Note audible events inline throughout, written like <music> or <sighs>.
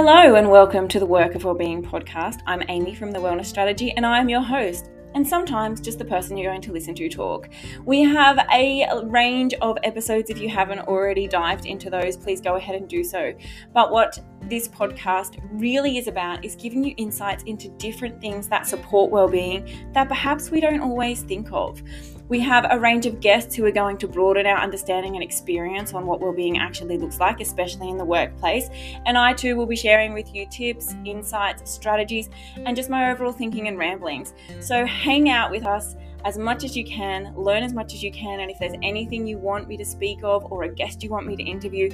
Hello, and welcome to the Work of Wellbeing podcast. I'm Amy from the Wellness Strategy, and I am your host and sometimes just the person you're going to listen to talk. We have a range of episodes. If you haven't already dived into those, please go ahead and do so. But what this podcast really is about is giving you insights into different things that support well-being that perhaps we don't always think of. We have a range of guests who are going to broaden our understanding and experience on what well-being actually looks like, especially in the workplace. And I too will be sharing with you tips, insights, strategies, and just my overall thinking and ramblings. So hang out with us as much as you can, learn as much as you can, and if there's anything you want me to speak of or a guest you want me to interview,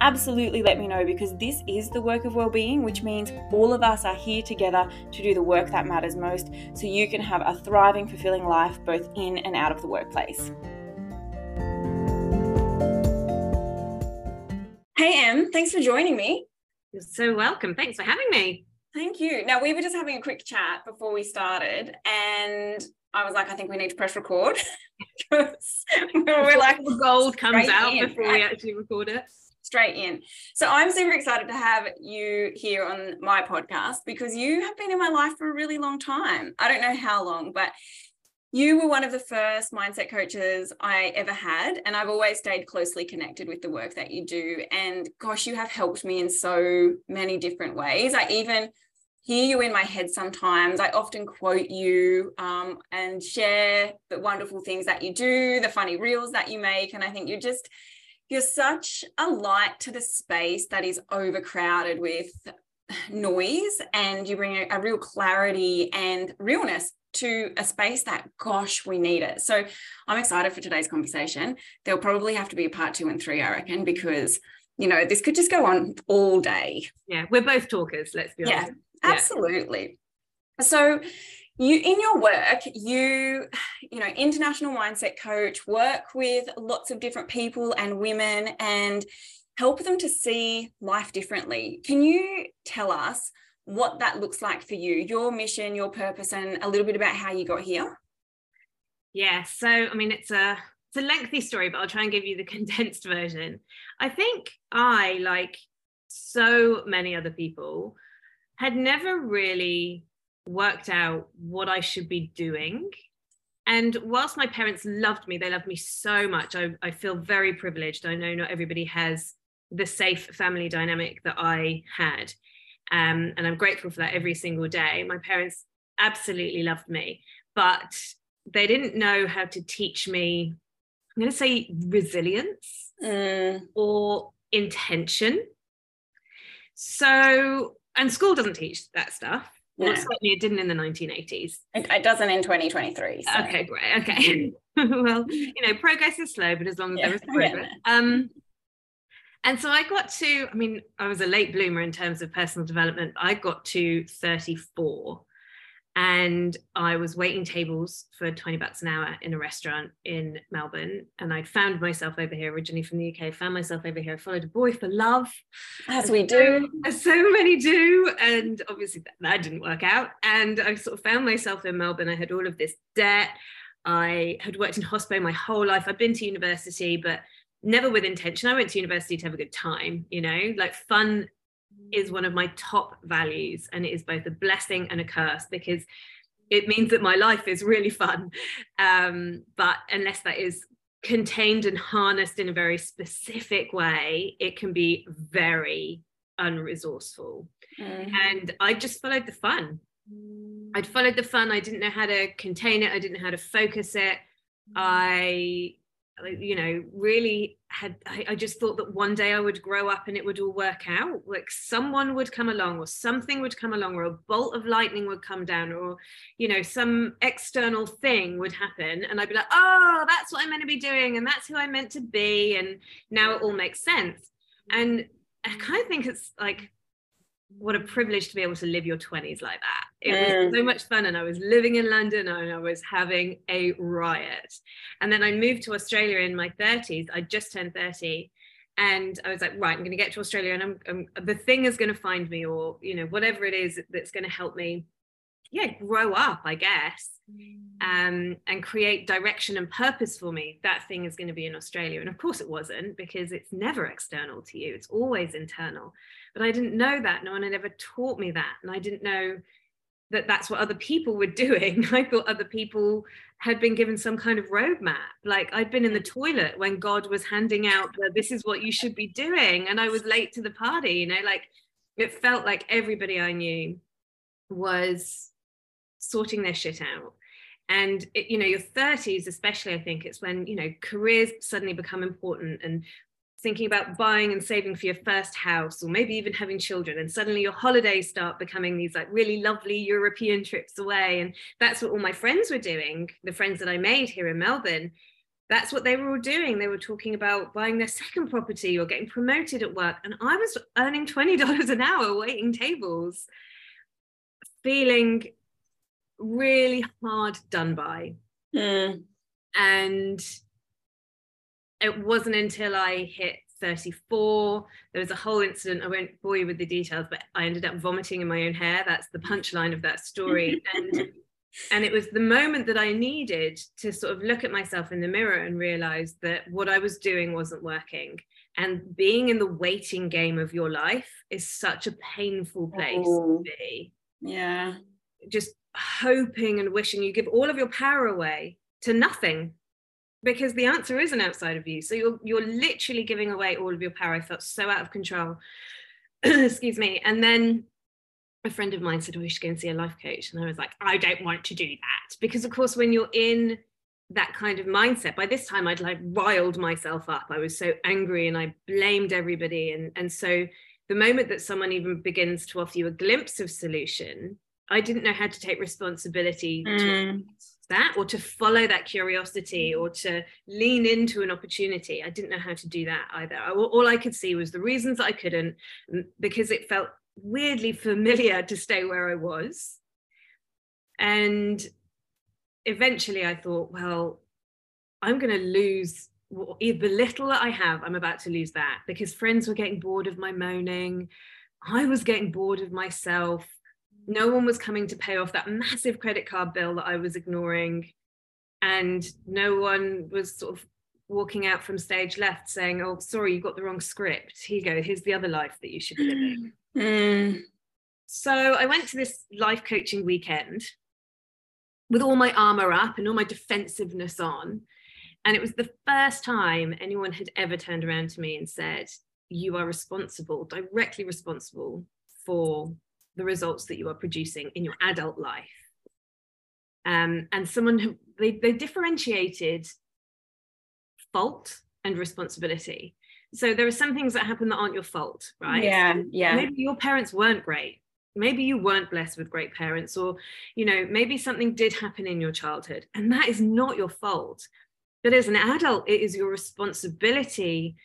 absolutely let me know because this is the work of well-being which means all of us are here together to do the work that matters most so you can have a thriving fulfilling life both in and out of the workplace. Hey em thanks for joining me. You're so welcome. Thanks for having me. Thank you. Now we were just having a quick chat before we started and I was like, I think we need to press record <laughs> because <laughs> we're like the gold comes out in. before we actually record it straight in. So I'm super excited to have you here on my podcast because you have been in my life for a really long time. I don't know how long, but you were one of the first mindset coaches I ever had. And I've always stayed closely connected with the work that you do. And gosh, you have helped me in so many different ways. I even hear you in my head sometimes. I often quote you um, and share the wonderful things that you do, the funny reels that you make. And I think you're just, you're such a light to the space that is overcrowded with noise and you bring a, real clarity and realness to a space that gosh we need it. So i'm excited for today's conversation. There'll probably have to be a part two and three i reckon because you know this could just go on all day. Yeah we're both talkers let's be honest. Yeah absolutely. Yeah. so you in your work you you know international mindset coach work with lots of different people and women and help them to see life differently. Can you tell us what that looks like for you your mission your purpose and a little bit about how you got here? Yeah so i mean it's a it's a lengthy story but i'll try and give you the <laughs> condensed version. I think i like so many other people had never really worked out what I should be doing. And whilst my parents loved me, they loved me so much. I, I feel very privileged. I know not everybody has the safe family dynamic that I had. Um, and I'm grateful for that every single day. My parents absolutely loved me, but they didn't know how to teach me, I'm going to say resilience mm. or intention. So, and school doesn't teach that stuff. Well, certainly it didn't in the 1980s. It, it doesn't in 2023. So. Okay, great. Okay. <laughs> well, you know, progress is slow, but as long as yeah. there is progress. Um, and so I got to, I mean, I was a late bloomer in terms of personal development. I got to 34 and I was waiting tables for 20 bucks an hour in a restaurant in Melbourne. And I'd found myself over here, originally from the UK, found myself over here, I followed a boy for love. As we do. As so many do. And obviously that, that didn't work out. And I sort of found myself in Melbourne. I had all of this debt. I had worked in hospital my whole life. I'd been to university, but never with intention. I went to university to have a good time, you know, like fun is one of my top values and it is both a blessing and a curse because it means that my life is really fun. Um, but unless that is contained and harnessed in a very specific way it can be very unresourceful. Mm-hmm. and i just followed the fun. I'd followed the fun. I didn't know how to contain it. I didn't know how to focus it. I you know really had I, I, just thought that one day i would grow up and it would all work out. Like someone would come along or something would come along or a bolt of lightning would come down or you know some external thing would happen and i'd be like oh that's what i'm meant to be doing and that's who i'm meant to be. And now it all makes sense. And i kind of think it's like what a privilege to be able to live your 20s like that. It mm. was so much fun. And I was living in London and I was having a riot. And then I moved to Australia in my 30s. I just turned 30. And I was like, right, I'm going to get to Australia and I'm, I'm the thing is going to find me, or, you know, whatever it is that's going to help me yeah grow up i guess um, and create direction and purpose for me that thing is going to be in australia and of course it wasn't because it's never external to you it's always internal but i didn't know that no one had ever taught me that and i didn't know that that's what other people were <laughs> doing. I thought other people had been given some kind of roadmap. Like i'd been in the mm. toilet when god was handing out the, this is what you should be doing and i was late to the party you know like it felt like everybody i knew was sorting their shit out. And it, you know your 30s especially i think it's when you know careers suddenly become important and thinking about buying and saving for your first house or maybe even having children and suddenly your holidays start becoming these like really lovely european trips away. And that's what all my friends were doing the friends that i made here in melbourne. That's what they were all doing. They were talking about buying their second property or getting promoted at work. And i was earning $20 an hour waiting tables. Feeling really hard done by. Mm. And it wasn't until I hit 34, there was a whole incident. I won't bore you with the details, but I ended up vomiting in my own hair. That's the punchline of that story. and <laughs> and it was the moment that I needed to sort of look at myself in the mirror and realize that what I was doing wasn't working. And being in the waiting game of your life is such a painful place oh. to be. Yeah. Just hoping and wishing you give all of your power away to nothing because the answer isn't outside of you. So you're you're literally giving away all of your power. I felt so out of control. <clears throat> Excuse me. And then a friend of mine said oh, we should go and see a life coach. And i was like i don't want to do that. Because of course when you're in that kind of mindset by this time i'd like riled myself up. I was so angry and i blamed everybody. And and so the moment that someone even begins to offer you a glimpse of solution I didn't know how to take responsibility mm. to that or to follow that curiosity mm-hmm. or to lean into an opportunity. I didn't know how to do that either. I, all I could see was the reasons I couldn't mm, because it felt weirdly familiar to stay where I was. And eventually I thought, well, I'm going to lose the little that I have, I'm about to lose that because friends were getting bored of my moaning. I was getting bored of myself no one was coming to pay off that massive credit card bill that I was ignoring. And no one was sort of walking out from stage left saying, Oh, sorry, you got the wrong script. Here you go. Here's the other life that you should be living. <sighs> Mm. So I went to this life coaching weekend with all my armor up and all my defensiveness on. And it was the first time anyone had ever turned around to me and said, You are responsible, directly responsible for the results that you are producing in your adult life. Um, and someone who they, they differentiated fault and responsibility. So there are some things that happen that aren't your fault, right? Yeah, yeah. Maybe your parents weren't great. Maybe you weren't blessed with great parents, or you know, maybe something did happen in your childhood, and that is not your fault. But as an adult, it is your responsibility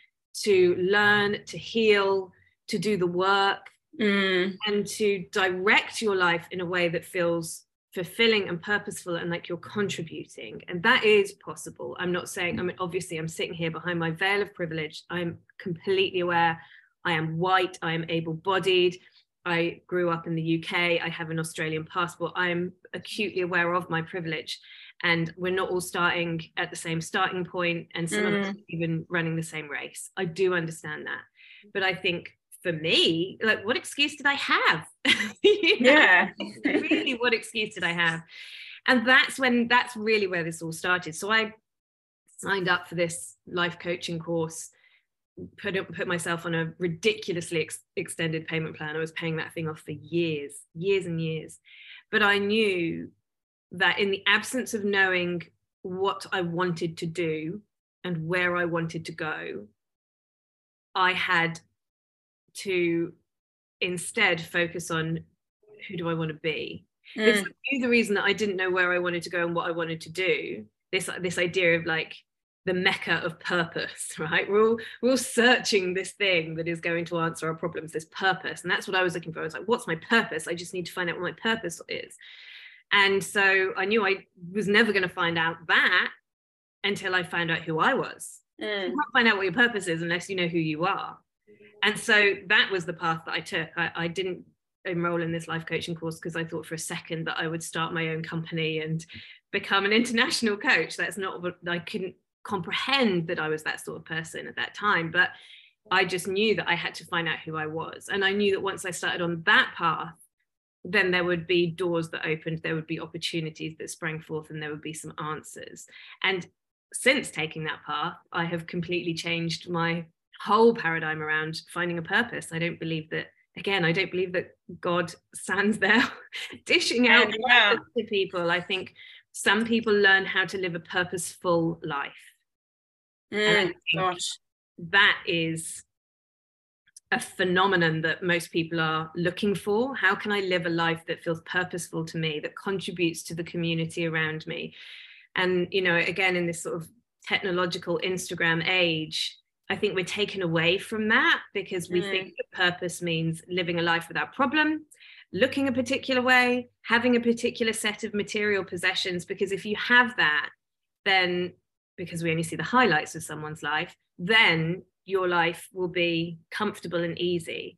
to learn, to heal, to do the work, mm. and to direct your life in a way that feels fulfilling and purposeful and like you're contributing. And that is possible. I'm not saying i mean obviously i'm sitting here behind my veil of privilege. I'm completely aware. I am white. I am able-bodied. I grew up in the uk i have an australian passport. I'm acutely aware of my privilege. And we're not all starting at the same starting point and some mm. of us even running the same race. I do understand that. But i think for me, like, what excuse did I have? <laughs> you know? Yeah. <laughs> really, what excuse did I have? And that's when, that's really where this all started. So I signed up for this life coaching course, put, put myself on a ridiculously ex- extended payment plan. I was paying that thing off for years, years and years. But I knew that in the absence of knowing what I wanted to do and where I wanted to go, I had to instead focus on who do I want to be. Mm. It's the reason that I didn't know where I wanted to go and what I wanted to do. This this idea of like the mecca of purpose, <laughs> right? We're all we're all searching this thing that is going to answer our problems, this purpose, and that's what I was looking for. I was like, what's my purpose? I just need to find out what my purpose is. And so I knew I was never going to find out that until I found out who I was. Mm. You can't find out what your purpose is unless you know who you are and so that was the path that I took. I, I, didn't enroll in this life coaching course because I thought for a second that I would start my own company and become an <laughs> international coach. That's not what I couldn't comprehend that I was that sort of person at that time. But I just knew that I had to find out who I was. And I knew that once I started on that path, then there would be doors that opened, there would be opportunities that sprang forth, and there would be some answers. And since taking that path, I have completely changed my whole paradigm around finding a purpose. I don't believe that, again, I don't believe that God stands there <laughs> dishing out yeah. to people. I think some people learn how to live a purposeful life. Mm, gosh. That is a phenomenon that most people are looking for. How can I live a life that feels purposeful to me, that contributes to the community around me? And, you know, again, in this sort of technological Instagram age, I think we're taken away from that because we mm. think that purpose means living a life without problem, looking a particular way, having a particular set of material possessions. Because if you have that, then because we only see the highlights of someone's life, then your life will be comfortable and easy.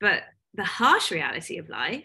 But the harsh reality of life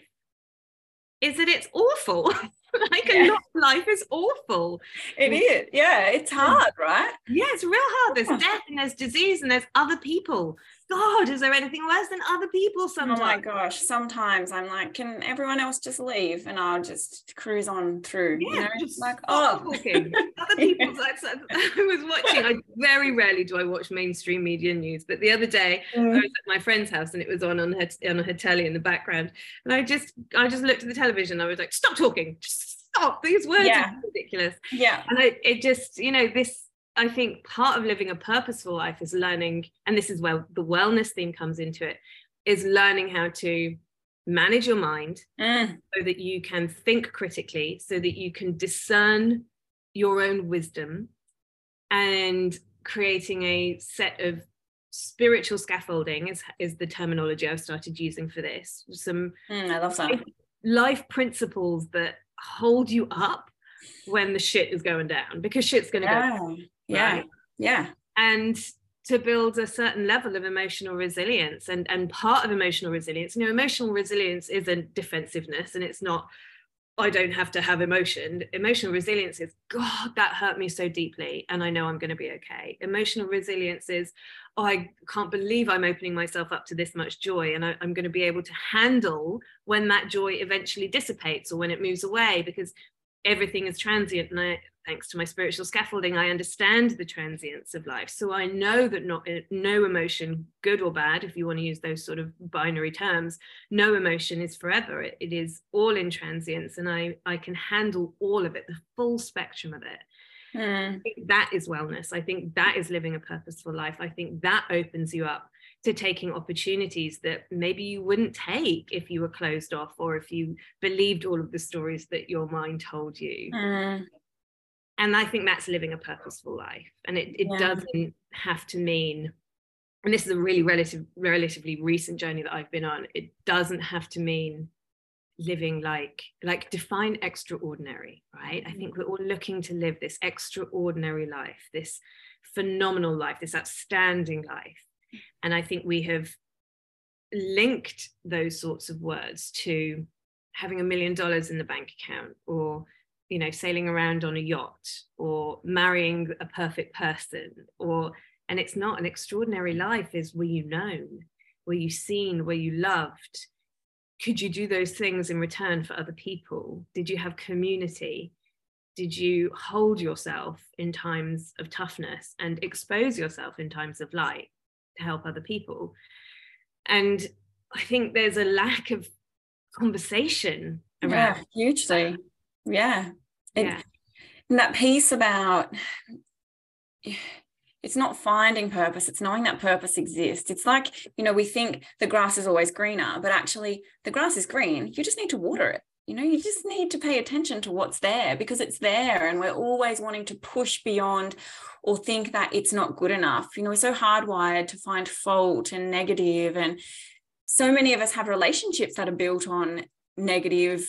is that it's awful. <laughs> like yeah. a lot life is awful. It is. Yeah, it's hard, right? Yeah, it's real hard. There's death and there's disease and there's other people God, is there anything worse than other people sometimes? Oh my gosh, sometimes I'm like, can everyone else just leave and I'll just cruise on through? Yeah, you know? just like, oh, talking. other <laughs> people's lives. <laughs> I was watching, I very rarely do I watch mainstream media news, but the other day mm. I was at my friend's house and it was on on her, on her telly in the background. And I just, I just looked at the television. I was like, stop talking, just stop. These words yeah. are ridiculous. Yeah. And I, it just, you know, this I think part of living a purposeful life is learning, and this is where the wellness theme comes into it, is learning how to manage your mind mm. so that you can think critically, so that you can discern your own wisdom and creating a set of spiritual scaffolding is, is the terminology I've started using for this. Some mm, I love that. life principles that hold you up when the shit is going down because shit's going to yeah. go yeah right? yeah and to build a certain level of emotional resilience and and part of emotional resilience you know emotional resilience isn't defensiveness and it's not I don't have to have emotion. Emotional resilience is, God, that hurt me so deeply, and I know I'm going to be okay. Emotional resilience is, oh, I can't believe I'm opening myself up to this much joy, and I, I'm going to be able to handle when that joy eventually dissipates or when it moves away, because everything is transient. And I, thanks to my spiritual scaffolding i understand the transience of life. So i know that not eh, no emotion good or bad if you want to use those sort of binary terms no emotion is forever. It, it is all in transience and i i can handle all of it the full spectrum of it mm. that is wellness i think that is living a purposeful life i think that opens you up to taking opportunities that maybe you wouldn't take if you were closed off or if you believed all of the stories that your mind told you. Mm. And I think that's living a purposeful life. And it, it yeah. doesn't have to mean, and this is a really relative, relatively recent journey that I've been on, it doesn't have to mean living like like define extraordinary right? I mm. think we're all looking to live this extraordinary life this phenomenal life this outstanding life. And I think we have linked those sorts of words to having a million dollars in the bank account or you know sailing around on a yacht or marrying a perfect person or and it's not an extraordinary life is were you known were you seen were you loved could you do those things in return for other people? Did you have community? Did you hold yourself in times of toughness and expose yourself in times of light to help other people? And i think there's a lack of conversation around yeah hugely yeah. And, yeah. and that piece about it's not finding purpose it's knowing that purpose exists. It's like you know we think the grass is always greener but actually the grass is green you just need to water it. You know you just need to pay attention to what's there because it's there and we're always wanting to push beyond or think that it's not good enough. You know we're so hardwired to find fault and negative and so many of us have relationships that are built on negative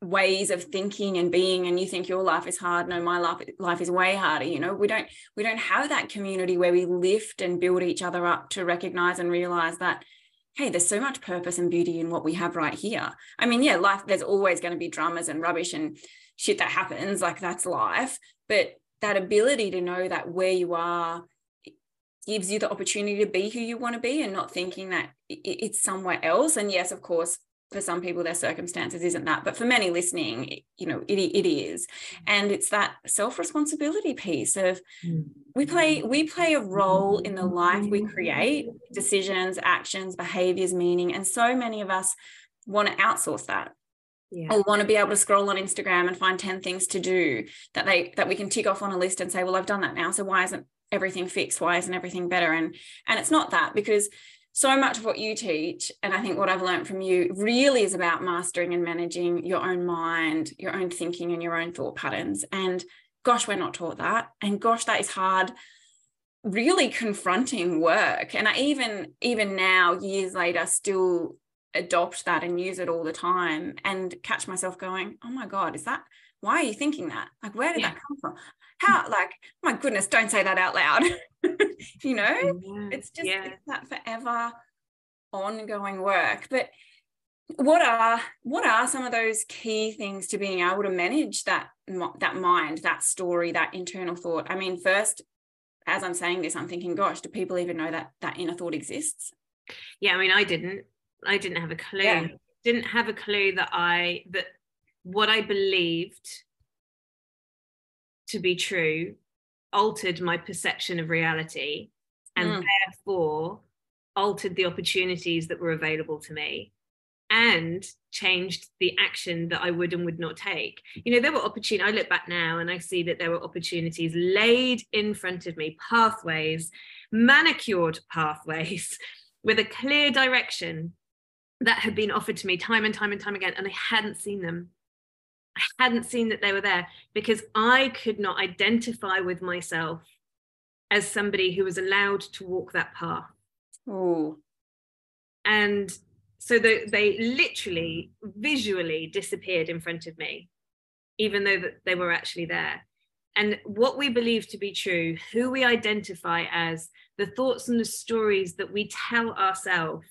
ways of thinking and being and you think your life is hard no my life life is way harder you know we don't we don't have that community where we lift and build each other up to recognize and realize that hey, there's so much purpose and beauty in what we have right here. I mean, yeah, life, there's always going to be dramas and rubbish and shit that happens. Like that's life. But that ability to know that where you are gives you the opportunity to be who you want to be and not thinking that it's somewhere else. And yes, of course, for some people their circumstances isn't that but for many listening you know it, it is. And it's that self-responsibility piece of we play we play a role in the life we create decisions actions behaviors meaning and so many of us want to outsource that. Yeah. or want to be able to scroll on Instagram and find 10 things to do that they that we can tick off on a list and say well I've done that now so why isn't everything fixed? Why isn't everything better? And and it's not that because so much of what you teach and i think what i've learned from you really is about mastering and managing your own mind your own thinking and your own thought patterns. And gosh we're not taught that. And gosh that is hard really confronting work. And i even even now years later still adopt that and use it all the time and catch myself going oh my god is that why are you thinking that like where did yeah. that come from how like my goodness don't say that out loud <laughs> you know yeah. it's just yeah. it's that forever ongoing work but what are what are some of those key things to being able to manage that that mind that story that internal thought i mean first as i'm saying this i'm thinking gosh do people even know that that inner thought exists yeah i mean i didn't i didn't have a clue yeah. didn't have a clue that i that what i believed to be true altered my perception of reality and mm. therefore altered the opportunities that were available to me and changed the action that I would and would not take. You know, there were opportunities, I look back now and I see that there were opportunities laid in front of me, pathways, manicured pathways <laughs> with a clear direction that had been offered to me time and time and time again, and I hadn't seen them. I hadn't seen that they were there because I could not identify with myself as somebody who was allowed to walk that path. Oh. And so the, they literally visually disappeared in front of me, even though that they were actually there. And what we believe to be true, who we identify as, the thoughts and the stories that we tell ourselves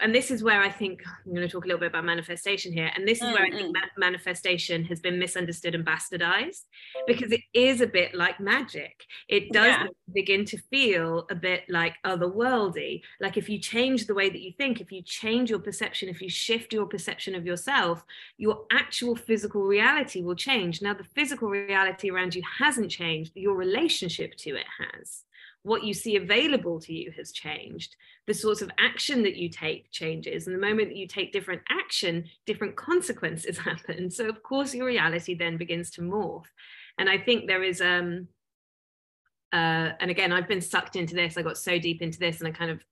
and this is where I think I'm going to talk a little bit about manifestation here. And this is where I think ma- manifestation has been misunderstood and bastardized because it is a bit like magic. It does yeah. begin to feel a bit like otherworldly. Like if you change the way that you think, if you change your perception, if you shift your perception of yourself, your actual physical reality will change. Now, the physical reality around you hasn't changed, your relationship to it has what you see available to you has changed. The sorts of action that you take changes and the moment that you take different action different consequences <laughs> happen. So of course your reality then begins to morph. And i think there is um uh and again i've been sucked into this. I got so deep into this and i kind of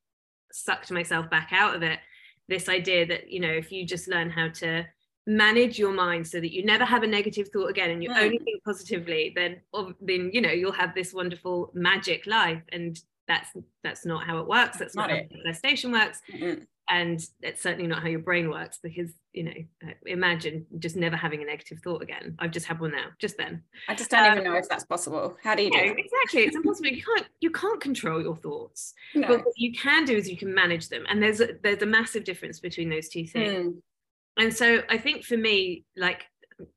sucked myself back out of it. This idea that you know if you just learn how to manage your mind so that you never have a negative thought again and you mm. only think positively then then you know you'll have this wonderful magic life. And that's that's not how it works. That's not, not how manifestation works. Mm-hmm. and it's certainly not how your brain works because you know uh, imagine just never having a negative thought again. I've just had one now just then. I just don't um, even know if that's possible. How do you do exactly. It's impossible. You can't you can't control your thoughts. No. but what you can do is you can manage them. And there's a, there's a massive difference between those two things. Mm and so I think for me, like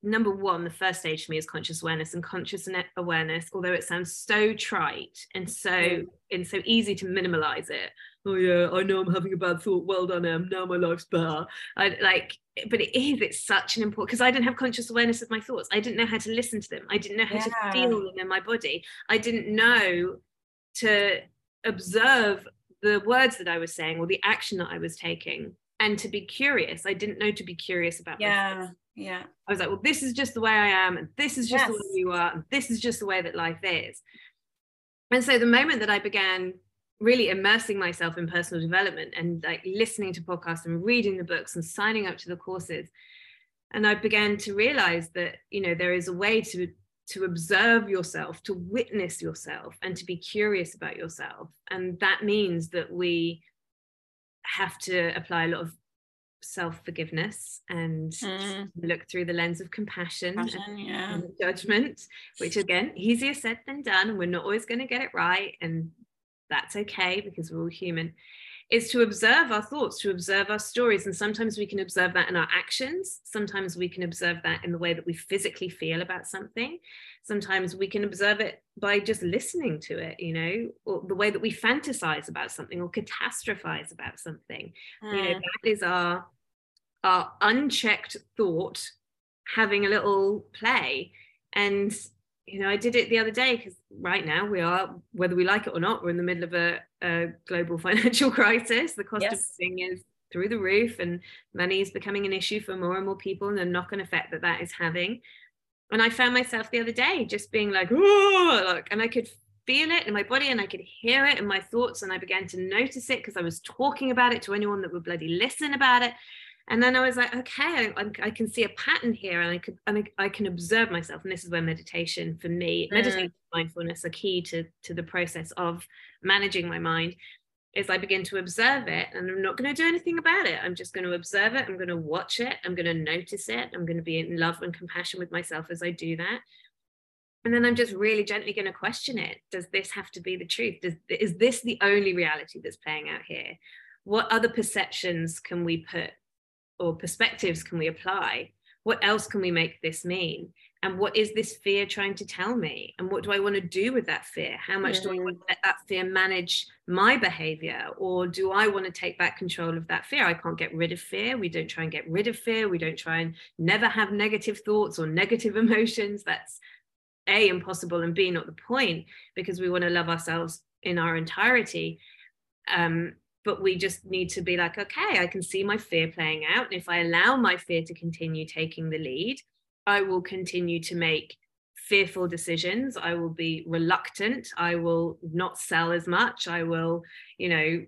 number one, the first stage for me is conscious awareness and conscious awareness, although it sounds so trite and so mm. and so easy to minimalize it. Oh yeah, I know I'm having a bad thought. Well done, Em. Now my life's better. I like, but it is. It's such an important because I didn't have conscious awareness of my thoughts. I didn't know how to listen to them. I didn't know how yeah. to feel them in my body. I didn't know to observe the words that I was saying or the action that I was taking and to be curious. I didn't know to be curious about yeah, myself. Yeah. I was like, well, this is just the way I am, and this is just yes. the way you are, and this is just the way that life is. And so the moment that I began really immersing myself in personal development and like listening to podcasts and reading the books and signing up to the courses, and I began to realize that, you know, there is a way to to observe yourself, to witness yourself, and to be curious about yourself. And that means that we have to apply a lot of self forgiveness and mm. look through the lens of compassion, compassion and, yeah. and judgment, which again, easier said than done. We're not always going to get it right, and that's okay because we're all human. Is to observe our thoughts, to observe our stories. And sometimes we can observe that in our actions. Sometimes we can observe that in the way that we physically feel about something. Sometimes we can observe it by just listening to it, you know, or the way that we fantasize about something or catastrophize about something. Mm. You know, mm. that is our our unchecked thought having a little play. And you know, I did it the other day because right now we are, whether we like it or not, we're in the middle of a, a global <laughs> financial crisis. The cost yes. of living is through the roof, and money is becoming an issue for more and more people, and the knock-on effect that that is having. And I found myself the other day just being like, oh, look, and I could feel it in my body and I could hear it in my thoughts, and I began to notice it because I was talking about it to anyone that would bloody listen about it and then I was like, okay, I, I, can see a pattern here, and I could, and I, I, can observe myself. And this is where meditation, for me, mm. meditation, mindfulness, are key to to the process of managing my mind. Is I begin to observe it, and I'm not going to do anything about it. I'm just going to observe it. I'm going to watch it. I'm going to notice it. I'm going to be in love and compassion with myself as I do that. And then I'm just really gently going to question it. Does this have to be the truth? Does, is this the only reality that's playing out here? What other perceptions can we put or perspectives can we apply? What else can we make this mean? And what is this fear trying to tell me? And what do I want to do with that fear? How much mm. do I want to let that fear manage my behavior? Or do I want to take back control of that fear? I can't get rid of fear. We don't try and get rid of fear. We don't try and never have negative thoughts or negative <laughs> emotions. That's A, impossible, and B, not the point, because we want to love ourselves in our entirety. Um, but we just need to be like okay i can see my fear playing out and if i allow my fear to continue taking the lead i will continue to make fearful decisions. I will be reluctant. I will not sell as much. I will you know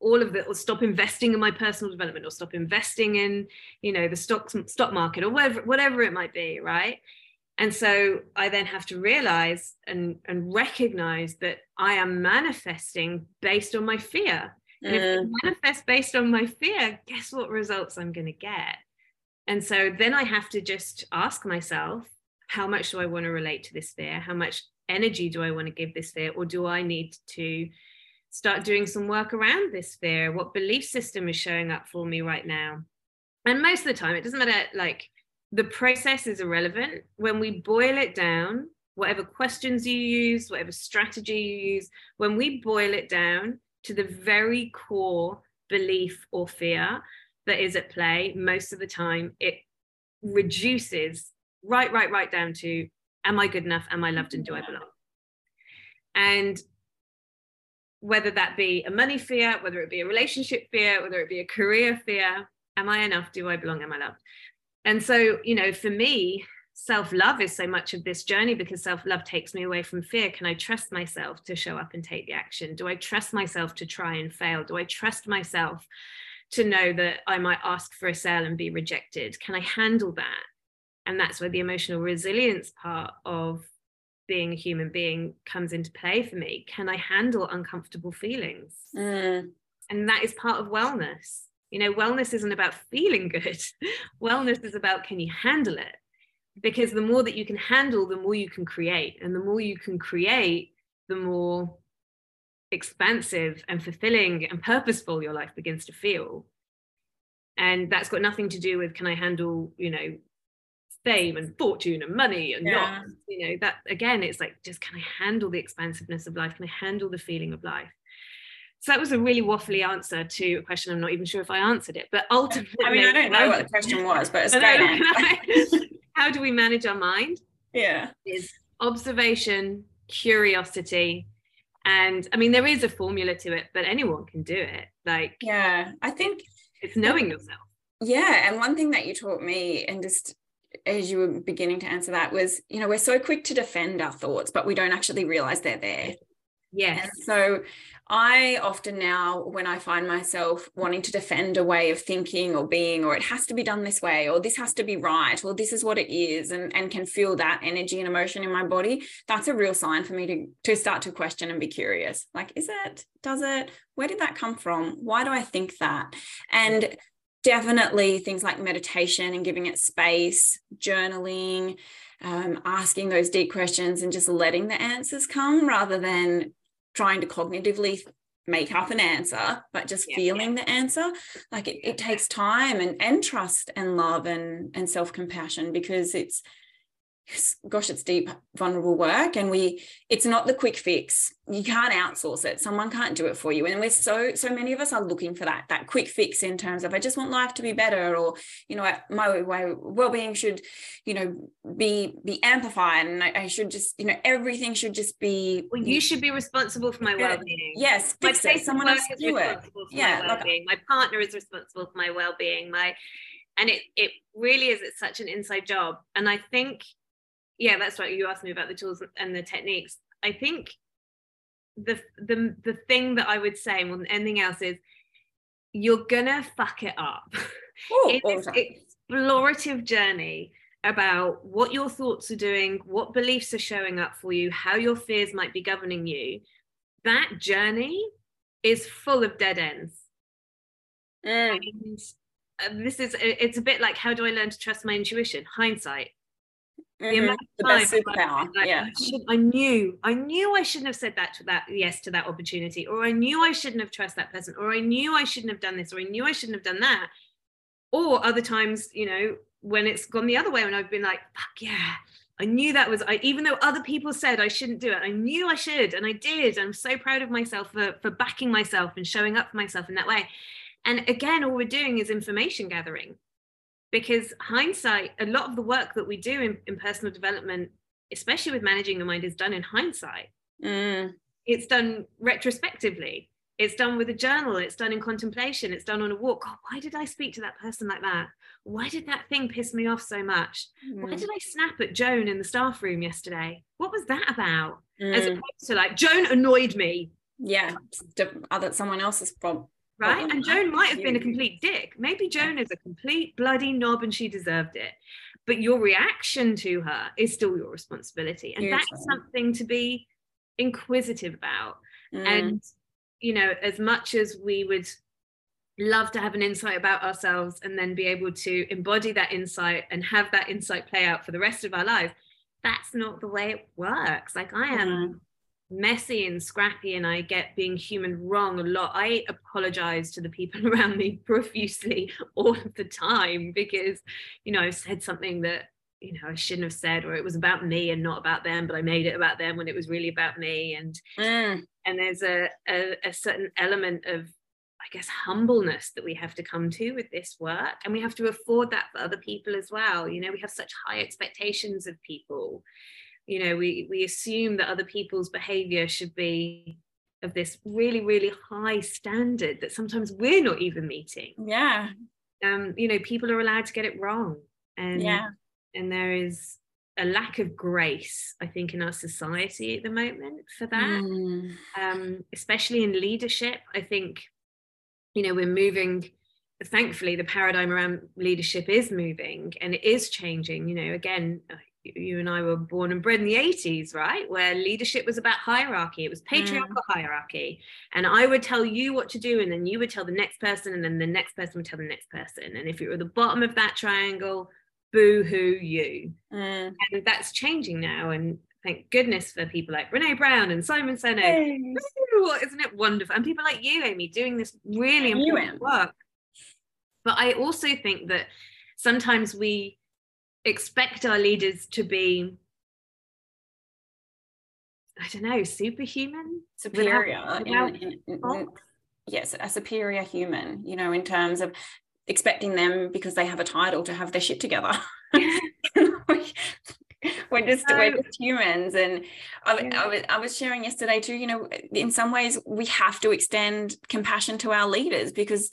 all of it or stop investing in my personal development or stop investing in you know the stock stock market or whatever whatever it might be right and so i then have to realize and and recognize that i am manifesting based on my fear. And if I mm. manifest based on my fear guess what results i'm going to get? And so then i have to just ask myself how much do i want to relate to this fear? How much energy do i want to give this fear? Or do i need to start doing some work around this fear? What belief system is showing up for me right now? And most of the time it doesn't matter like the process is irrelevant. When we boil it down, whatever questions you use, whatever strategy you use, when we boil it down to the very core belief or fear that is at play, most of the time it reduces right, right, right down to Am I good enough? Am I loved? And do I belong? And whether that be a money fear, whether it be a relationship fear, whether it be a career fear, am I enough? Do I belong? Am I loved? And so you know for me self-love is so much of this journey because self-love takes me away from fear. Can i trust myself to show up and take the action? Do i trust myself to try and fail? Do i trust myself to know that i might ask for a sale and be rejected? Can i handle that? And that's where the emotional resilience part of being a human being comes into play for me. Can i handle uncomfortable feelings? Mm. and that is part of wellness you know, wellness isn't about feeling good. <laughs> wellness is about can you handle it? Because the more that you can handle, the more you can create. And the more you can create, the more expansive and fulfilling and purposeful your life begins to feel. And that's got nothing to do with can I handle, you know, fame and fortune and money and yeah. yachts. You know, that again, it's like just can I handle the expansiveness of life? Can I handle the feeling of life? So that was a really waffly answer to a question. I'm not even sure if I answered it, but ultimately, I mean, I don't know what the question <laughs> was, but it's great. <laughs> How do we manage our mind? Yeah, is observation, curiosity, and I mean, there is a formula to it, but anyone can do it. Like, yeah, I think it's knowing yourself. Yeah, and one thing that you taught me, and just as you were beginning to answer that, was you know we're so quick to defend our thoughts, but we don't actually realize they're there. Yes. And so I often now, when I find myself wanting to defend a way of thinking or being, or it has to be done this way, or this has to be right, or this is what it is, and, and can feel that energy and emotion in my body, that's a real sign for me to, to start to question and be curious. Like, is it? Does it? Where did that come from? Why do I think that? And definitely things like meditation and giving it space, journaling, um, asking those deep questions and just letting the answers come rather than trying to cognitively make up an answer, but just Yeah, feeling the answer. Like it, it takes time and, and trust and love and, and self-compassion because it's gosh it's deep vulnerable work and we it's not the quick fix. You can't outsource it. Someone can't do it for you. And we're so so many of us are looking for that that quick fix in terms of i just want life to be better or you know my, my well-being should you know be be amplified and I, I should just you know everything should just be well you should be responsible for my well-being. Yes my fix it. someone else do it. Yeah, my like- my partner is responsible for my well-being. My and it it really is it's such an inside job. And i think yeah that's right you asked me about the tools and the techniques i think the the the thing that i would say more than anything else is you're gonna fuck it up Oh, in this explorative journey about what your thoughts are doing, what beliefs are showing up for you, how your fears might be governing you, that journey is full of dead ends. Mm, And uh, this is, it's a bit like how do I learn to trust my intuition? Hindsight. The mhm. amount of the time superpower I've like, yeah I, should, I knew, I knew I shouldn't have said that to that yes to that opportunity, or I knew I shouldn't have trusted that person, or I knew I shouldn't have done this, or I knew I shouldn't have done that. Or other times, you know, when it's gone the other way, and I've been like, fuck yeah, I knew that was I, even though other people said I shouldn't do it, I knew I should, and I did. I'm so proud of myself for for backing myself and showing up for myself in that way. And again, all we're doing is information gathering because hindsight, a lot of the work that we do in, in personal development, especially with managing the mind, is done in hindsight. Mm, It's done retrospectively. It's done with a journal. It's done in contemplation. It's done on a walk. God, why did I speak to that person like that? Why did that thing piss me off so much? Why mm, did I snap at Joan in the staff room yesterday? What was that about? As mm. opposed to like, Joan annoyed me, yeah other someone else's problem right? And? Joan might have been a complete dick. Maybe Joan is a complete bloody knob and she deserved it. But your reaction to her is still your responsibility. And that's something to be inquisitive about. Mm, And, you know, as much as we would love to have an insight about ourselves and then be able to embody that insight and have that insight play out for the rest of our lives, that's not the way it works. Like I am mm, messy and scrappy and I get being human wrong a lot. I apologize to the people <laughs> around me profusely all of the time because, you know, I said something that, you know, I shouldn't have said, or it was about me and not about them, but I made it about them when it was really about me. And mm. and there's a, a, a certain element of I guess humbleness that we have to come to with this work and we have to afford that for other people as well you know we have such high expectations of people you know we we assume that other people's behavior should be of this really really high standard that sometimes we're not even meeting yeah um you know people are allowed to get it wrong and yeah and there is a lack of grace i think in our society at the moment for that Mm, um, especially in leadership. I think, you know, we're moving. Thankfully, the paradigm around leadership is moving and it is changing. You know, again, you and I were born and bred in the 80s, right? Where leadership was about hierarchy, it was patriarchal hierarchy. And I would tell you what to do, and then you would tell the next person, and then the next person would tell the next person. And if you were at the bottom of that triangle, boo hoo you mm. and that's changing now and thank goodness for people like Brené Brown and Simon Hey. Ooh, isn't it wonderful and people like you Amy doing this really you, important work but I also think that sometimes we expect our leaders to be I don't know superhuman superior in- without in- in- yes a superior human you know in terms of expecting them because they have a title to have their shit together <laughs> we're just we're just humans and I, Yeah. I, was, I was sharing yesterday too you know in some ways we have to extend compassion to our leaders because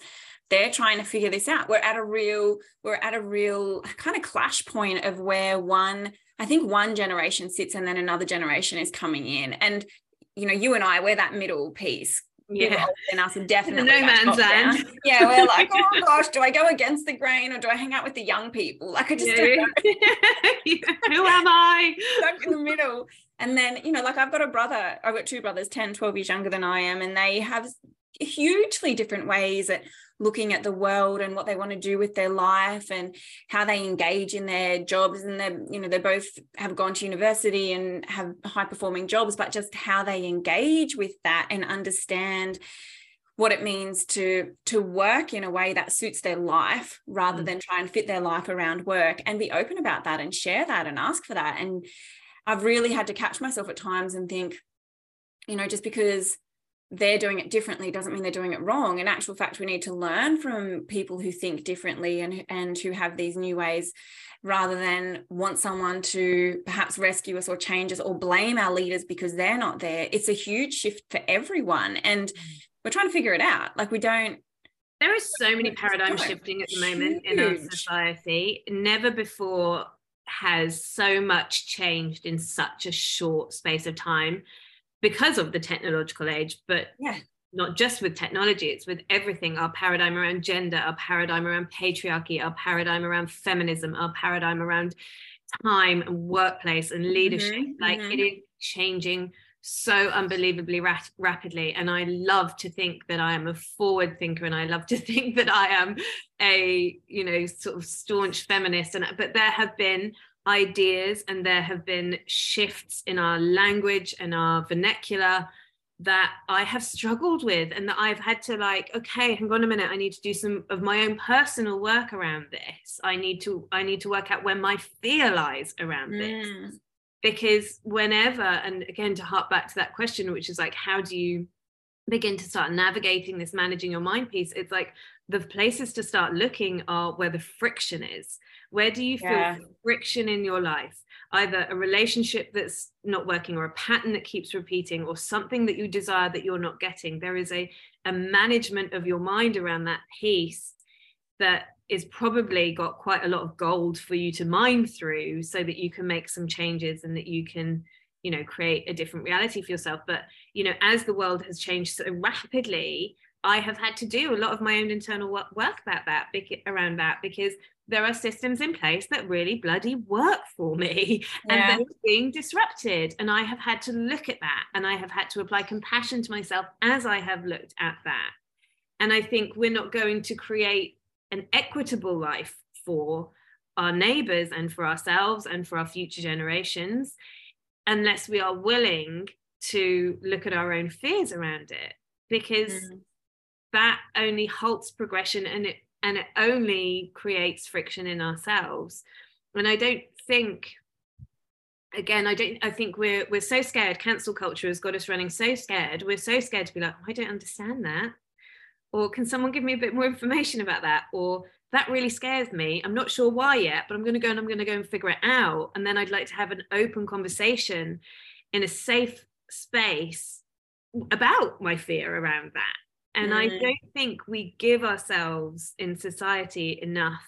they're trying to figure this out. We're at a real we're at a real kind of clash point of where one i think one generation sits and then another generation is coming in. And you know you and i we're that middle piece. Yeah. than us definitely no man's land. yeah we're like <laughs> oh gosh do i go against the grain or do i hang out with the young people? Like i just don't know. <laughs> Who am I? Stuck in the middle. And then, you know, like I've got a brother, I've got two brothers, 10, 12 years younger than I am, and they have hugely different ways at looking at the world and what they want to do with their life and how they engage in their jobs and they're you know they both have gone to university and have high performing jobs but just how they engage with that and understand what it means to to work in a way that suits their life rather mm. than try and fit their life around work and be open about that and share that and ask for that and i've really had to catch myself at times and think you know just because they're doing it differently doesn't mean they're doing it wrong. In actual fact, we need to learn from people who think differently and, and who have these new ways rather than want someone to perhaps rescue us or change us or blame our leaders because they're not there. It's a huge shift for everyone. And mm. we're trying to figure it out. Like we don't there is so many paradigm shifting at the moment Huge. in our society. Never before has so much changed in such a short space of time because of the technological age, but yeah. not just with technology, it's with everything our paradigm around gender, our paradigm around patriarchy, our paradigm around feminism, our paradigm around time and workplace and leadership. Mm-hmm, like mm-hmm. it is changing so unbelievably rap- rapidly and i love to think that i am a forward thinker and i love to <laughs> think that i am a you know sort of staunch feminist and but there have been ideas and there have been shifts in our language and our vernacular that I have struggled with and that I've had to like okay hang on a minute I need to do some of my own personal work around this. I need to I need to work out where my fear lies around mm. this because whenever and again to harp back to that question which is like how do you begin to start navigating this managing your mind piece? It's like the places to start looking are where the friction is where do you feel yeah. friction in your life? Either a relationship that's not working or a pattern that keeps repeating or something that you desire that you're not getting. There is a, a management of your mind around that piece that is probably got quite a lot of gold for you to mine through so that you can make some changes and that you can you know create a different reality for yourself but you know as the world has changed so rapidly i have had to do a lot of my own internal work, about that around that because there are systems in place that really bloody work for me <laughs> yeah. and they're being disrupted and i have had to look at that and i have had to apply compassion to myself as i have looked at that and i think we're not going to create an equitable life for our neighbors and for ourselves and for our future generations unless we are willing to look at our own fears around it because mm. That only halts progression and it and it only creates friction in ourselves. And i don't think again i don't i think we're we're so scared. Cancel culture has got us running so scared. We're so scared to be like i don't understand that. Or can someone give me a bit more information about that? Or that really scares me. I'm not sure why yet but i'm going to go and i'm going to go and figure it out. And then i'd like to have an open conversation in a safe space about my fear around that and mm. I don't think we give ourselves in society enough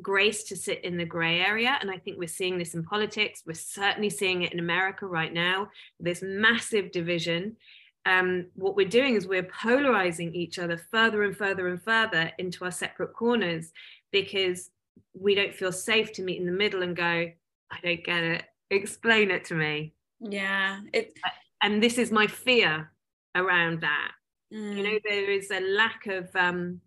grace to sit in the gray area. And I think we're seeing this in politics. We're certainly seeing it in America right now. This massive division. Um, what we're doing is we're polarizing each other further and further and further into our separate corners because we don't feel safe to meet in the middle and go, I don't get it. Explain it to me. Yeah. It... And this is my fear around that. Mm. You know, there is a lack of um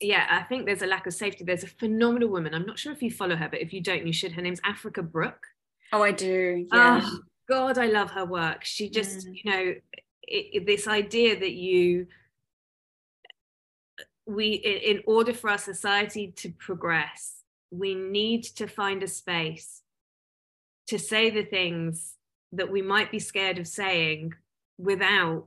yeah, I think there's a lack of safety. There's a phenomenal woman. I'm not sure if you follow her, but if you don't, you should. Her name's Africa Brooke. Oh, I do. Yeah. Oh, God, I love her work. She just, mm. you know, it, it, this idea that you, we, in order for our society to progress, we need to find a space to say the things that we might be scared of saying without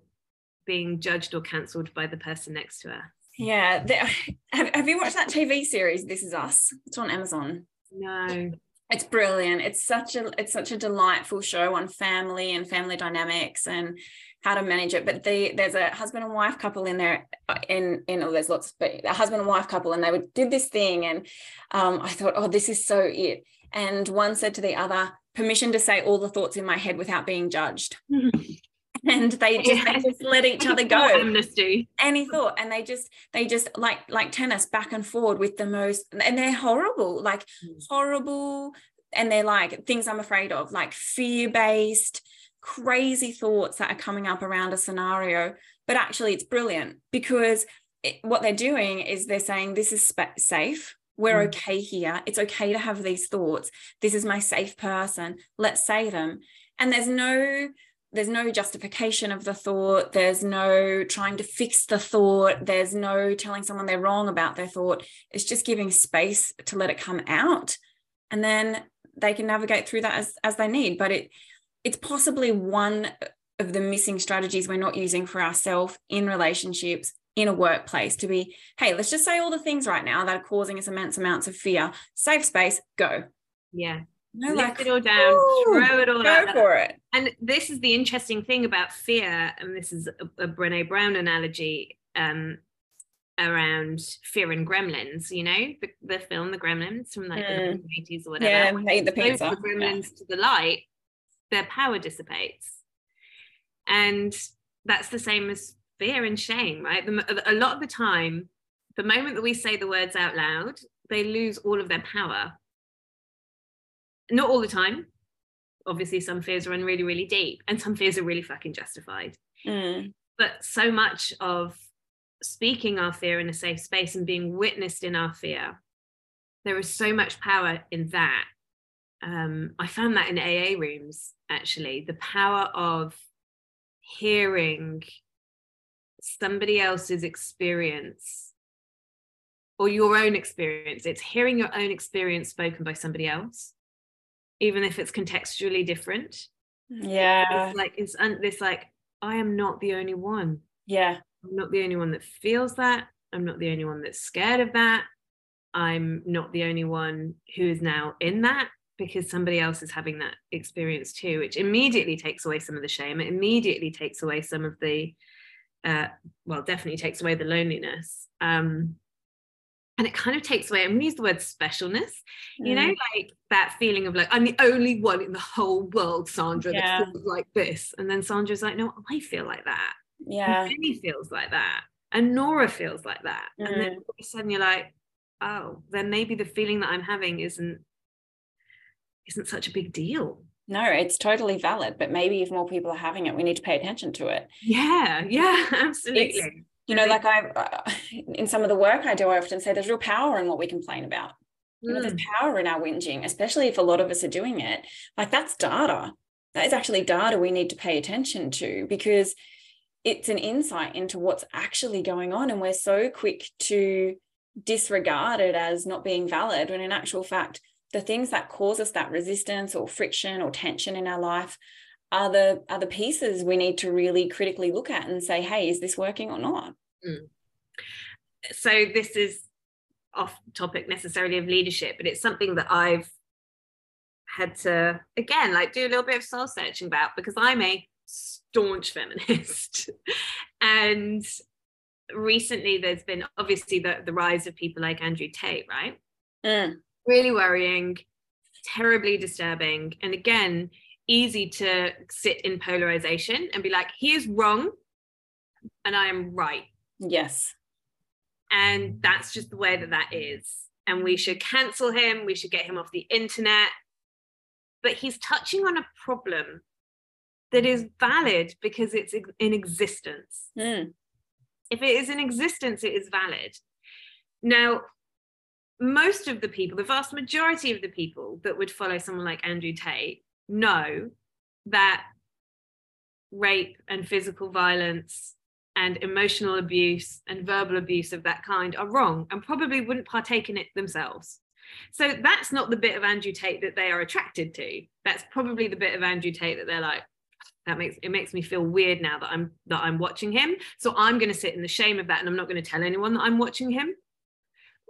being judged or cancelled by the person next to her. Yeah. <laughs> Have, have you watched that TV series, This Is Us? It's on Amazon. No. It's brilliant. It's such a it's such a delightful show on family and family dynamics and how to manage it. But the, there's a husband and wife couple in there, in in oh, there's lots, but a husband and wife couple, and they would, did this thing, and um, I thought, oh, this is so it. And one said to the other, permission to say all the thoughts in my head without being judged. <laughs> <laughs> and they just yeah. they just let each other go. amnesty? Any thought. And they just they just like like tennis back and forward with the most and they're horrible like mm. horrible. And they're like things i'm afraid of like fear based crazy thoughts that are coming up around a scenario. But actually it's brilliant because it, what they're doing is they're saying this is sp- safe. We're mm. okay here. It's okay to have these thoughts. This is my safe person. Let's say them and there's no there's no justification of the thought there's no trying to fix the thought there's no telling someone they're wrong about their thought. It's just giving space to let it come out and then they can navigate through that as, as they need. But it it's possibly one of the missing strategies we're not using for ourselves in relationships in a workplace to be hey let's just say all the things right now that are causing us immense amounts of fear. Safe space go. Yeah no, lift like, it all down, throw it all go out. for it. And this is the interesting thing about fear, and this is a, a Brené Brown analogy um, around fear and gremlins. You know, the, the film The Gremlins from like mm. the eighties or whatever. Yeah, hate the pizza. The gremlins yeah. to the light, their power dissipates, and that's the same as fear and shame, right? The, a lot of the time, the moment that we say the words out loud, they lose all of their power not all the time. Obviously, some fears run really, really deep, and some fears are really fucking justified. Mm. But so much of speaking our fear in a safe space and being witnessed in our fear, there is so much power in that. Um, I found that in AA rooms, actually, the power of hearing somebody else's experience or your own experience. It's hearing your own experience spoken by somebody else even if it's contextually different. Yeah. It's like it's un- this like i am not the only one. Yeah. I'm not the only one that feels that. I'm not the only one that's scared of that. I'm not the only one who is now in that because somebody else is having that experience too which immediately takes away some of the shame. It immediately takes away some of the uh, well definitely takes away the loneliness. Um, and it kind of takes away i'm going to use the word specialness you know mm. like that feeling of like i'm the only one in the whole world sandra yeah. that feels like this and then sandra's like no i feel like that yeah and feels like that and nora feels like that mm. and then mm. all of a sudden you're like oh then maybe the feeling that i'm having isn't isn't such a big deal no, it's totally valid, but maybe if more people are having it, we need to pay attention to it. Yeah, yeah, <laughs> absolutely. It's, you know like i uh, in some of the work i do i often say there's real power in what we complain about. You know, there's mm. power in our whinging especially if a lot of us are doing it. Like that's data. That is actually data we need to pay attention to because it's an insight into what's actually going on and we're so quick to disregard it as not being valid when in actual fact the things that cause us that resistance or friction or tension in our life are the are the pieces we need to really critically look at and say hey is this working or not mm. so this is off topic necessarily of leadership but it's something that i've had to again like do a little bit of soul searching about because i'm a staunch feminist <laughs> and recently there's been obviously the, the rise of people like andrew tate right mm. really worrying terribly disturbing and again easy to sit in polarization and be like, he is wrong and I am right. Yes. And that's just the way that that is. And we should cancel him, we should get him off the internet. But he's touching on a problem that is valid because it's in existence. Mm. If it is in existence, it is valid. Now, most of the people, the vast majority of the people that would follow someone like Andrew Tate know that rape and physical violence and emotional abuse and verbal abuse of that kind are wrong and probably wouldn't partake in it themselves. So that's not the bit of Andrew Tate that they are attracted to. That's probably the bit of Andrew Tate that they're like, that makes it makes me feel weird now that I'm that I'm watching him. So I'm going to sit in the shame of that and I'm not going to tell anyone that I'm watching him.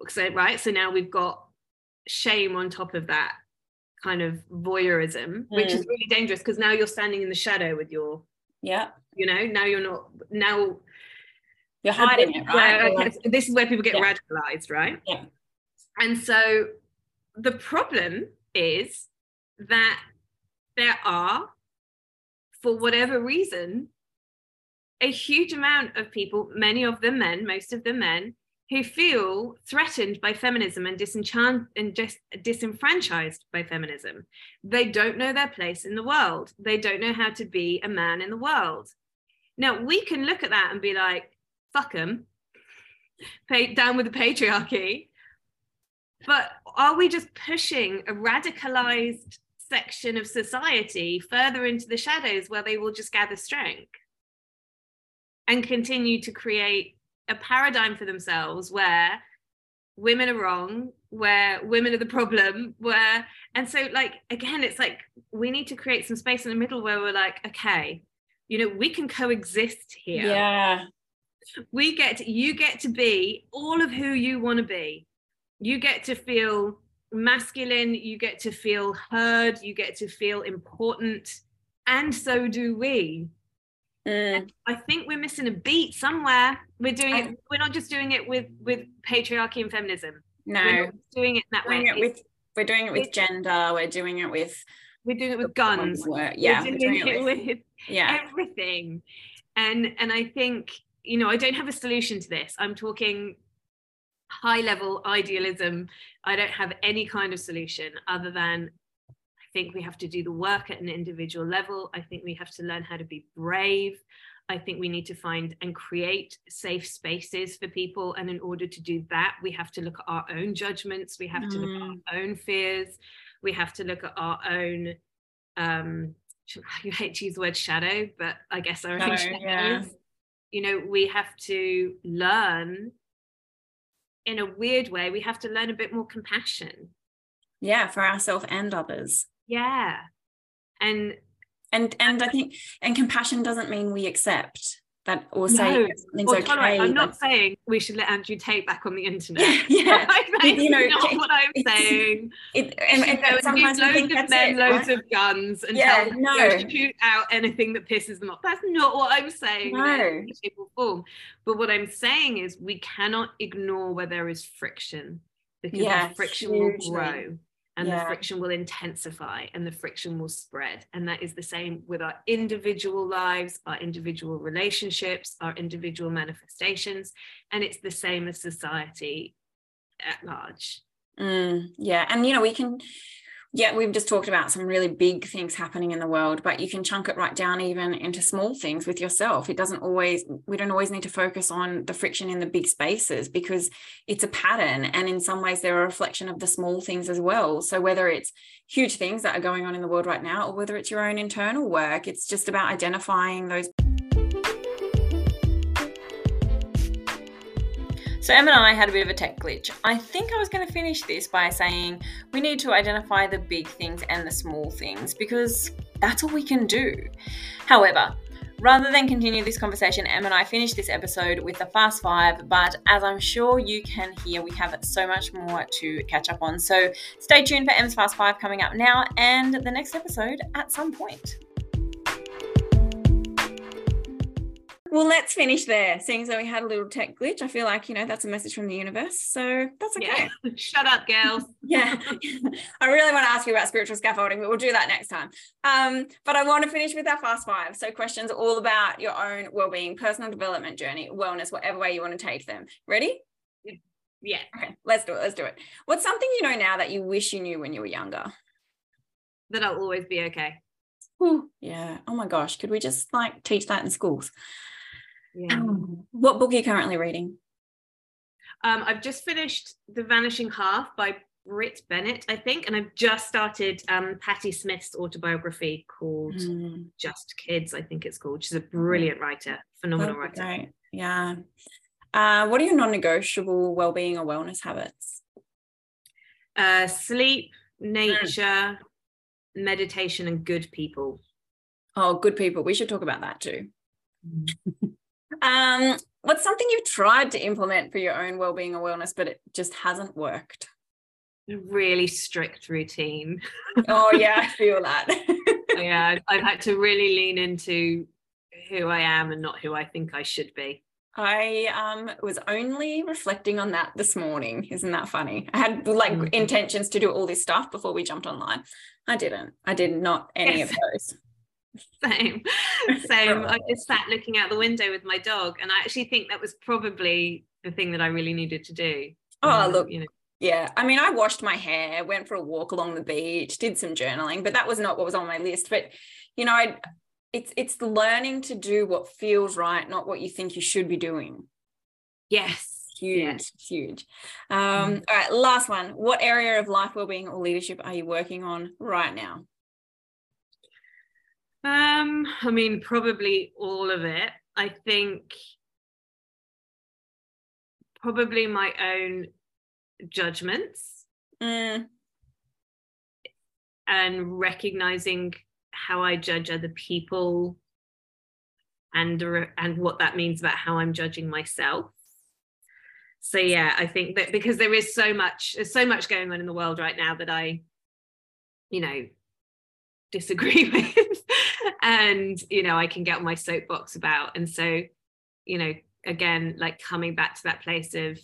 So right, so now we've got shame on top of that kind of voyeurism, mm. which is mm. really dangerous because now you're standing in the shadow with your yeah. You know, now you're not now you're hiding it, right? Where, this is where people get yeah. radicalized, right? Yeah. And so the problem is that there are, for whatever reason, a huge amount of people, many of them men, most of them men, who feel threatened by feminism and disenchant and just disenfranchised by feminism. They don't know their place in the world. They don't know how to be a man in the world. Now we can look at that and be like, fuck them, down with the patriarchy. But are we just pushing a radicalized section of society further into the shadows where they will just gather strength and continue to create a paradigm for themselves where women are wrong where women are the problem where and so like again it's like we need to create some space in the middle where we're like okay you know we can coexist here yeah we get to, you get to be all of who you want to be you get to feel masculine you get to feel heard you get to feel important and so do we Mm. I think we're missing a beat somewhere. We're doing I- it. We're not just doing it with with patriarchy and feminism. no We're doing it that doing way. it with we're doing it with It's- gender we're doing it with we're doing it with guns. Work. yeah we're we're doing, doing it with, with yeah everything. And and I think you know I don't have a solution to this. I'm talking high level idealism. I don't have any kind of solution other than I think we have to do the work at an individual level. I think we have to learn how to be brave. I think we need to find and create safe spaces for people. And in order to do that, we have to look at our own judgments. We have to look at our own fears. We have to look at our own, um, <laughs> you hate to use the word shadow, but I guess our own Shadow, shadows. yeah. You know, we have to learn in a weird way, we have to learn a bit more compassion. yeah for ourselves and others Yeah. And and and i think and compassion doesn't mean we accept that or say No. something's okay tolerate, I'm not saying we should let Andrew Tate back on the internet. yeah <laughs> That's you know, not it- what I'm saying. it, and, and and sometimes we think loads of men it, loads right? of guns and Yeah, tell them no. to shoot out anything that pisses them off. That's not what I'm saying in No. any shape or form. But what I'm saying is we cannot ignore where there is friction because Yeah, friction will grow and the friction will intensify and the friction will spread. And that is the same with our individual lives, our individual relationships, our individual manifestations. And it's the same as society at large. Mm, yeah, and you know, we can, yeah, we've just talked about some really big things happening in the world, but you can chunk it right down even into small things with yourself. It doesn't always, we don't always need to focus on the friction in the big spaces because it's a pattern. And in some ways, they're a reflection of the small things as well. So whether it's huge things that are going on in the world right now, or whether it's your own internal work, it's just about identifying those So Em and I had a bit of a tech glitch. I think I was going to finish this by saying we need to identify the big things and the small things because that's all we can do. However, rather than continue this conversation, Em and I finished this episode with the Fast Five, but as I'm sure you can hear, we have so much more to catch up on. So stay tuned for Em's Fast Five coming up now and the next episode at some point. Well, let's finish there. Seeing as though we had a little tech glitch, I feel like, you know, that's a message from the universe. So that's okay. Yeah. <laughs> Shut up, girls. <laughs> Yeah. <laughs> I really want to ask you about spiritual scaffolding, but we'll do that next time. Um, but I want to finish with our fast five. So questions all about your own well-being, personal development journey, wellness, whatever way you want to take them. Ready? Yeah. Okay, let's do it. Let's do it. What's something you know now that you wish you knew when you were younger? That I'll always be okay. Whew. Yeah. Oh my gosh. Could we just like teach that in schools? Yeah. What book are you currently reading? Um, I've just finished The Vanishing Half by Brit Bennett, I think, and I've just started um, Patti Smith's autobiography called Mm, Just Kids, I think it's called. She's a brilliant writer, phenomenal that'd writer. great. Yeah. Uh, what are your non-negotiable well-being or wellness habits? Uh, sleep, nature, meditation, and good people. Oh, good people. We should talk about that too. Um, what's something you've tried to implement for your own well-being or wellness, but it just hasn't worked? A really strict routine. Oh yeah, I <laughs> feel that. yeah, I've- had to really lean into who I am and not who I think I should be. I um was only reflecting on that this morning. Isn't that funny? I had like Mhm. intentions to do all this stuff before we jumped online. I didn't. I did not any of those. <laughs> Same, same. I just sat looking out the window with my dog, and I actually think that was probably the thing that I really needed to do. Oh, Um, look, you know, Yeah, I mean, I washed my hair, went for a walk along the beach, did some journaling, but that was not what was on my list. But you know, I it's it's learning to do what feels right, not what you think you should be doing. Yes. Huge, yes. huge. Um, mm. All right, last one. What area of life well-being or leadership are you working on right now? Um, I mean, probably all of it. I think probably my own judgments mm. and recognizing how I judge other people and and what that means about how I'm judging myself. So yeah, I think that because there is so much there's so much going on in the world right now that I you know disagree <laughs> with and you know I can get on my soapbox about and so you know again like coming back to that place of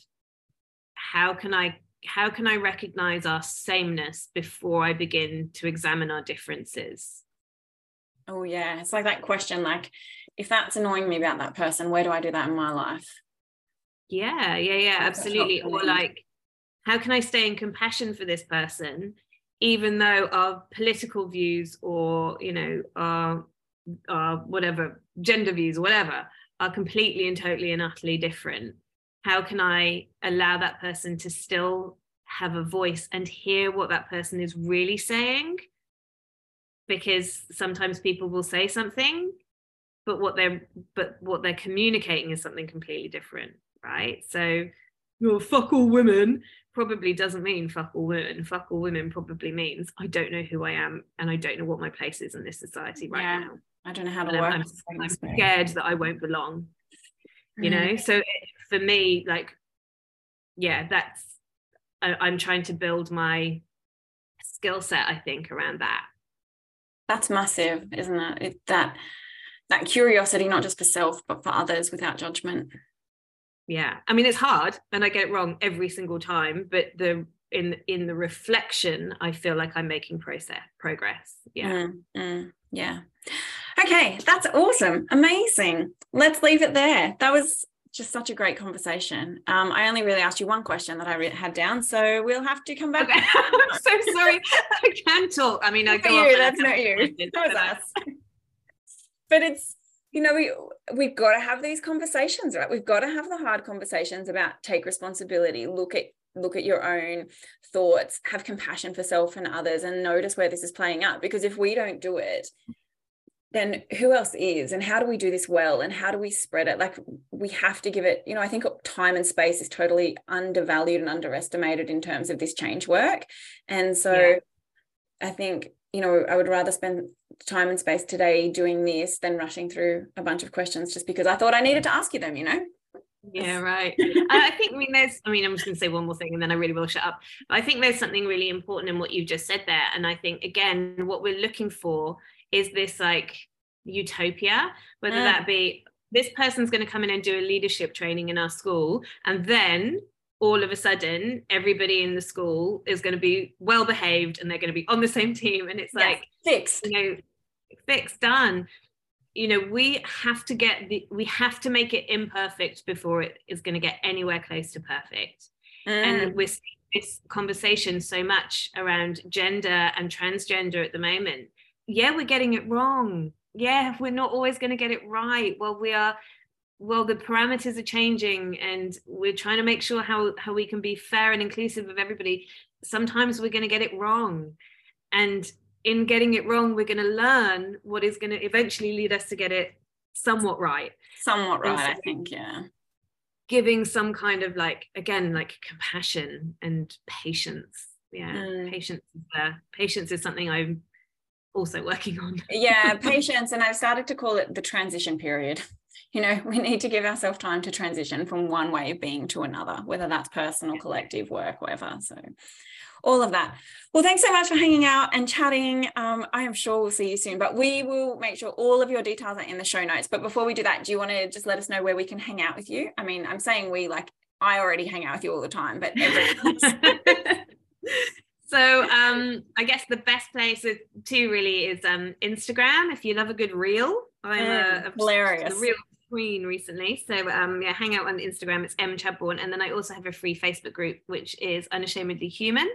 how can I how can I recognize our sameness before I begin to examine our differences Oh yeah, it's like that question like if that's annoying me about that person, where do I do that in my life? Yeah, yeah, yeah, absolutely. Or like how can I stay in compassion for this person even though our political views or you know our, our whatever gender views or whatever are completely and totally and utterly different how can i allow that person to still have a voice and hear what that person is really saying? Because sometimes people will say something but what they're but what they're communicating is something completely different right? So you're fuck all women probably doesn't mean fuck all women. Fuck all women probably means i don't know who i am and i don't know what my place is in this society right yeah, now. I don't know how to work i'm, I'm scared that i won't belong you know? Mm. so for me like yeah that's I, i'm trying to build my skill set i think around that. That's massive isn't it? it that that curiosity not just for self but for others without judgment yeah i mean it's hard and i get it wrong every single time but the in in the reflection i feel like i'm making process progress yeah mm, mm, yeah okay that's awesome amazing let's leave it there that was just such a great conversation. Um, I only really asked you one question that I re- had down, so we'll have to come back. Okay. <laughs> I'm so sorry. I can't talk. I mean, I go. You, that's not you. That was us. But it's you know we we've got to have these conversations, right? We've got to have the hard conversations about take responsibility, look at look at your own thoughts, have compassion for self and others, and notice where this is playing out. Because if we don't do it, then who else is and how do we do this well and how do we spread it like we have to give it you know i think time and space is totally undervalued and underestimated in terms of this change work and so yeah. i think you know i would rather spend time and space today doing this than rushing through a bunch of questions just because i thought i needed to ask you them you know? Yeah right. <laughs> I think i mean there's i mean i'm just going to say one more thing and then i really will shut up. But i think there's something really important in what you've just said there. And i think again what we're looking for is this like utopia, whether mm. that be this person's going to come in and do a leadership training in our school, and then all of a sudden everybody in the school is going to be well behaved and they're going to be on the same team and it's yes, like fixed you know fixed done you know we have to get the we have to make it imperfect before it is going to get anywhere close to perfect mm. and we're seeing this conversation so much around gender and transgender at the moment yeah, we're getting it wrong. Yeah, we're not always going to get it right. Well, we are well the parameters are changing and we're trying to make sure how how we can be fair and inclusive of everybody sometimes we're going to get it wrong and in getting it wrong we're going to learn what is going to eventually lead us to get it somewhat right somewhat right so i think yeah giving some kind of like again like compassion and patience yeah mm. patience is there patience is something i'm also working on. yeah, <laughs> patience. And I've started to call it the transition period. You know, we need to give ourselves time to transition from one way of being to another, whether that's personal, collective, work, whatever. So, all of that. Well, thanks so much for hanging out and chatting. Um, I am sure we'll see you soon, but we will make sure all of your details are in the show notes. But before we do that, do you want to just let us know where we can hang out with you? I mean, I'm saying we like I already hang out with you all the time, but <laughs> <laughs> So um, I guess the best place to really is um, Instagram. If you love a good reel, I'm mm, a, a, hilarious a real queen recently. So um, yeah, hang out on Instagram. It's Em Chadbourne, and then I also have a free Facebook group which is Unashamedly Human.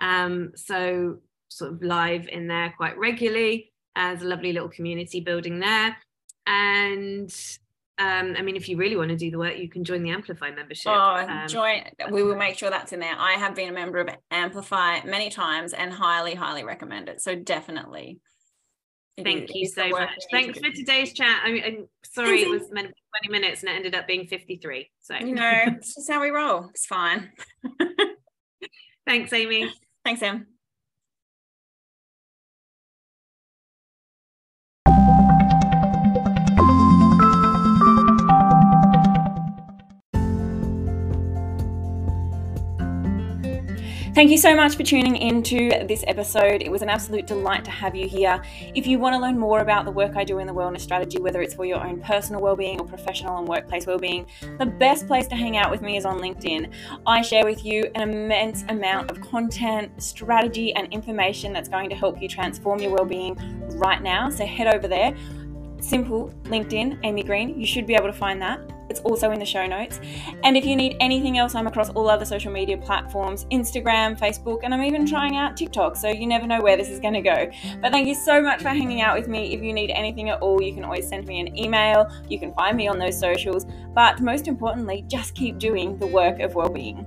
Um, so sort of live in there quite regularly. There's a lovely little community building there. And um, I mean, if you really want to do the work, you can join the Amplify membership. Oh, um, join. We will make sure that's in there. I have been a member of Amplify many times and highly, highly recommend it. So definitely. Thank you so much. Thanks for today's chat. I mean, I'm sorry it was meant to be 20 minutes and it ended up being 53. So you know, it's just how we roll. It's fine. <laughs> Thanks, Amy. Thanks, Em. Thank you so much for tuning into this episode. It was an absolute delight to have you here. If you want to learn more about the work I do in the wellness strategy, whether it's for your own personal well-being or professional and workplace well-being, the best place to hang out with me is on LinkedIn. I share with you an immense amount of content, strategy, and information that's going to help you transform your well-being right now. So head over there. Simple LinkedIn, Amy Green. You should be able to find that. It's also in the show notes. And if you need anything else, I'm across all other social media platforms Instagram, Facebook, and I'm even trying out TikTok. So you never know where this is going to go. But thank you so much for hanging out with me. If you need anything at all, you can always send me an email. You can find me on those socials. But most importantly, just keep doing the work of well being.